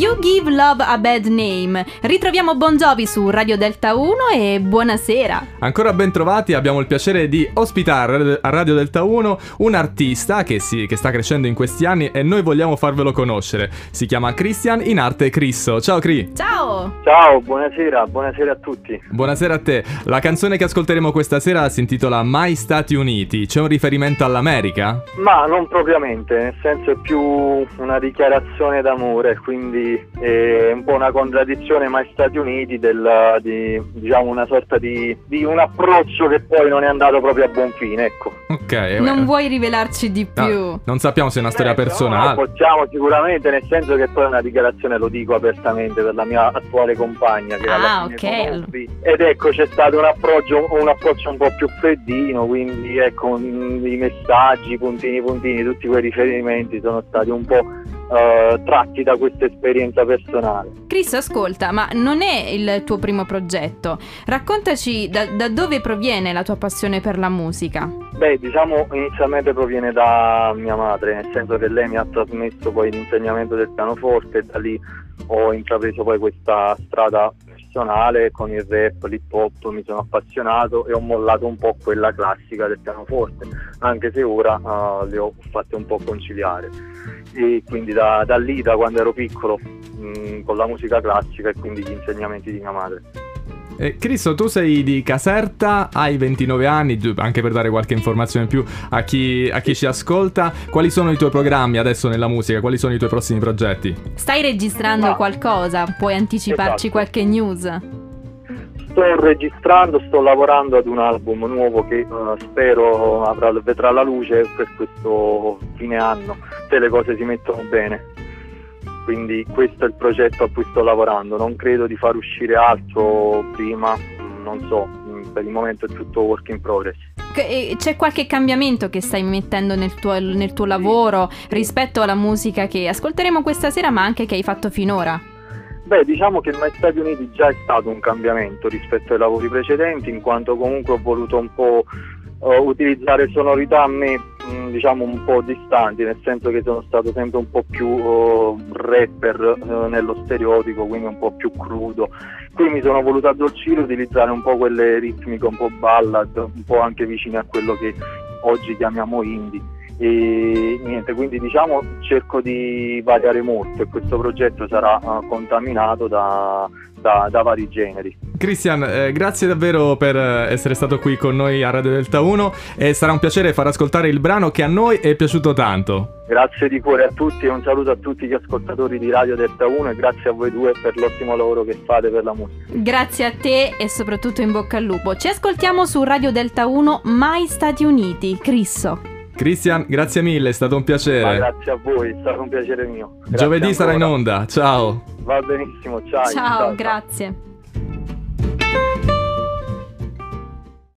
You Give Love a Bad Name. Ritroviamo Bon Jovi su Radio Delta 1 e buonasera. Ancora ben trovati, abbiamo il piacere di ospitare a Radio Delta 1 un artista che, si, che sta crescendo in questi anni e noi vogliamo farvelo conoscere. Si chiama Christian, in arte Crisso. Ciao Cri! Ciao! Ciao, buonasera, buonasera a tutti. Buonasera a te. La canzone che ascolteremo questa sera si intitola Mai Stati Uniti. C'è un riferimento all'America? Ma non propriamente, nel senso è più una dichiarazione d'amore, quindi è un po' una contraddizione mai Stati Uniti del, di diciamo una sorta di, di un approccio che poi non è andato proprio a buon fine, ecco. Ok. Non vuoi rivelarci di più? No, non sappiamo se è una storia Eh, personale. No, possiamo sicuramente, nel senso che poi è una dichiarazione, lo dico apertamente, per la mia attuale compagna che Ah, alla fine ok, conobbi. Ed ecco c'è stato un approccio, un approccio un po' più freddino, quindi ecco i messaggi, puntini puntini, tutti quei riferimenti sono stati un po' eh, tratti da questa esperienza personale. Chris, ascolta, ma non è il tuo primo progetto. Raccontaci da, da dove proviene la tua passione per la musica. Beh, diciamo inizialmente proviene da mia madre, nel senso che lei mi ha trasmesso poi l'insegnamento del pianoforte e da lì ho intrapreso poi questa strada personale con il rap, l'hip hop, mi sono appassionato e ho mollato un po' quella classica del pianoforte, anche se ora eh, le ho fatte un po' conciliare. E quindi da, da lì, da quando ero piccolo, mh, con la musica classica e quindi gli insegnamenti di mia madre. Eh, Cristo, tu sei di Caserta, hai 29 anni, anche per dare qualche informazione in più a chi, a chi ci ascolta. Quali sono i tuoi programmi adesso nella musica? Quali sono i tuoi prossimi progetti? Stai registrando No. qualcosa? Puoi anticiparci Esatto. qualche news? Sto registrando, sto lavorando ad un album nuovo che eh, spero avrà, vedrà la luce per questo fine anno, se le cose si mettono bene. Quindi questo è il progetto a cui sto lavorando, non credo di far uscire altro prima, non so, mm, per il momento è tutto work in progress. C'è qualche cambiamento che stai mettendo nel tuo, nel tuo lavoro rispetto alla musica che ascolteremo questa sera, ma anche che hai fatto finora? Beh, diciamo che negli Stati Uniti già è stato un cambiamento rispetto ai lavori precedenti, in quanto comunque ho voluto un po' eh, utilizzare sonorità a me, diciamo, un po' distanti, nel senso che sono stato sempre un po' più eh, rapper eh, nello stereotipo, quindi un po' più crudo. Qui mi sono voluto addolcire, utilizzare un po' quelle ritmiche un po' ballad, un po' anche vicine a quello che oggi chiamiamo indie e niente, quindi diciamo cerco di variare molto e questo progetto sarà eh, contaminato da, da- da vari generi. Christian, eh, grazie davvero per eh, essere stato qui con noi a Radio Delta 1 e sarà un piacere far ascoltare il brano che a noi è piaciuto tanto. Grazie di cuore a tutti e un saluto a tutti gli ascoltatori di Radio Delta 1 e grazie a voi due per l'ottimo lavoro che fate per la musica. Grazie a te e soprattutto in bocca al lupo. Ci ascoltiamo su Radio Delta 1 Mai Stati Uniti. Crisso. Christian, grazie mille, è stato un Ma piacere. grazie a voi, è stato un piacere mio. Grazie Giovedì sarà in ancora. onda, ciao. Va benissimo, ciao. Ciao, grazie.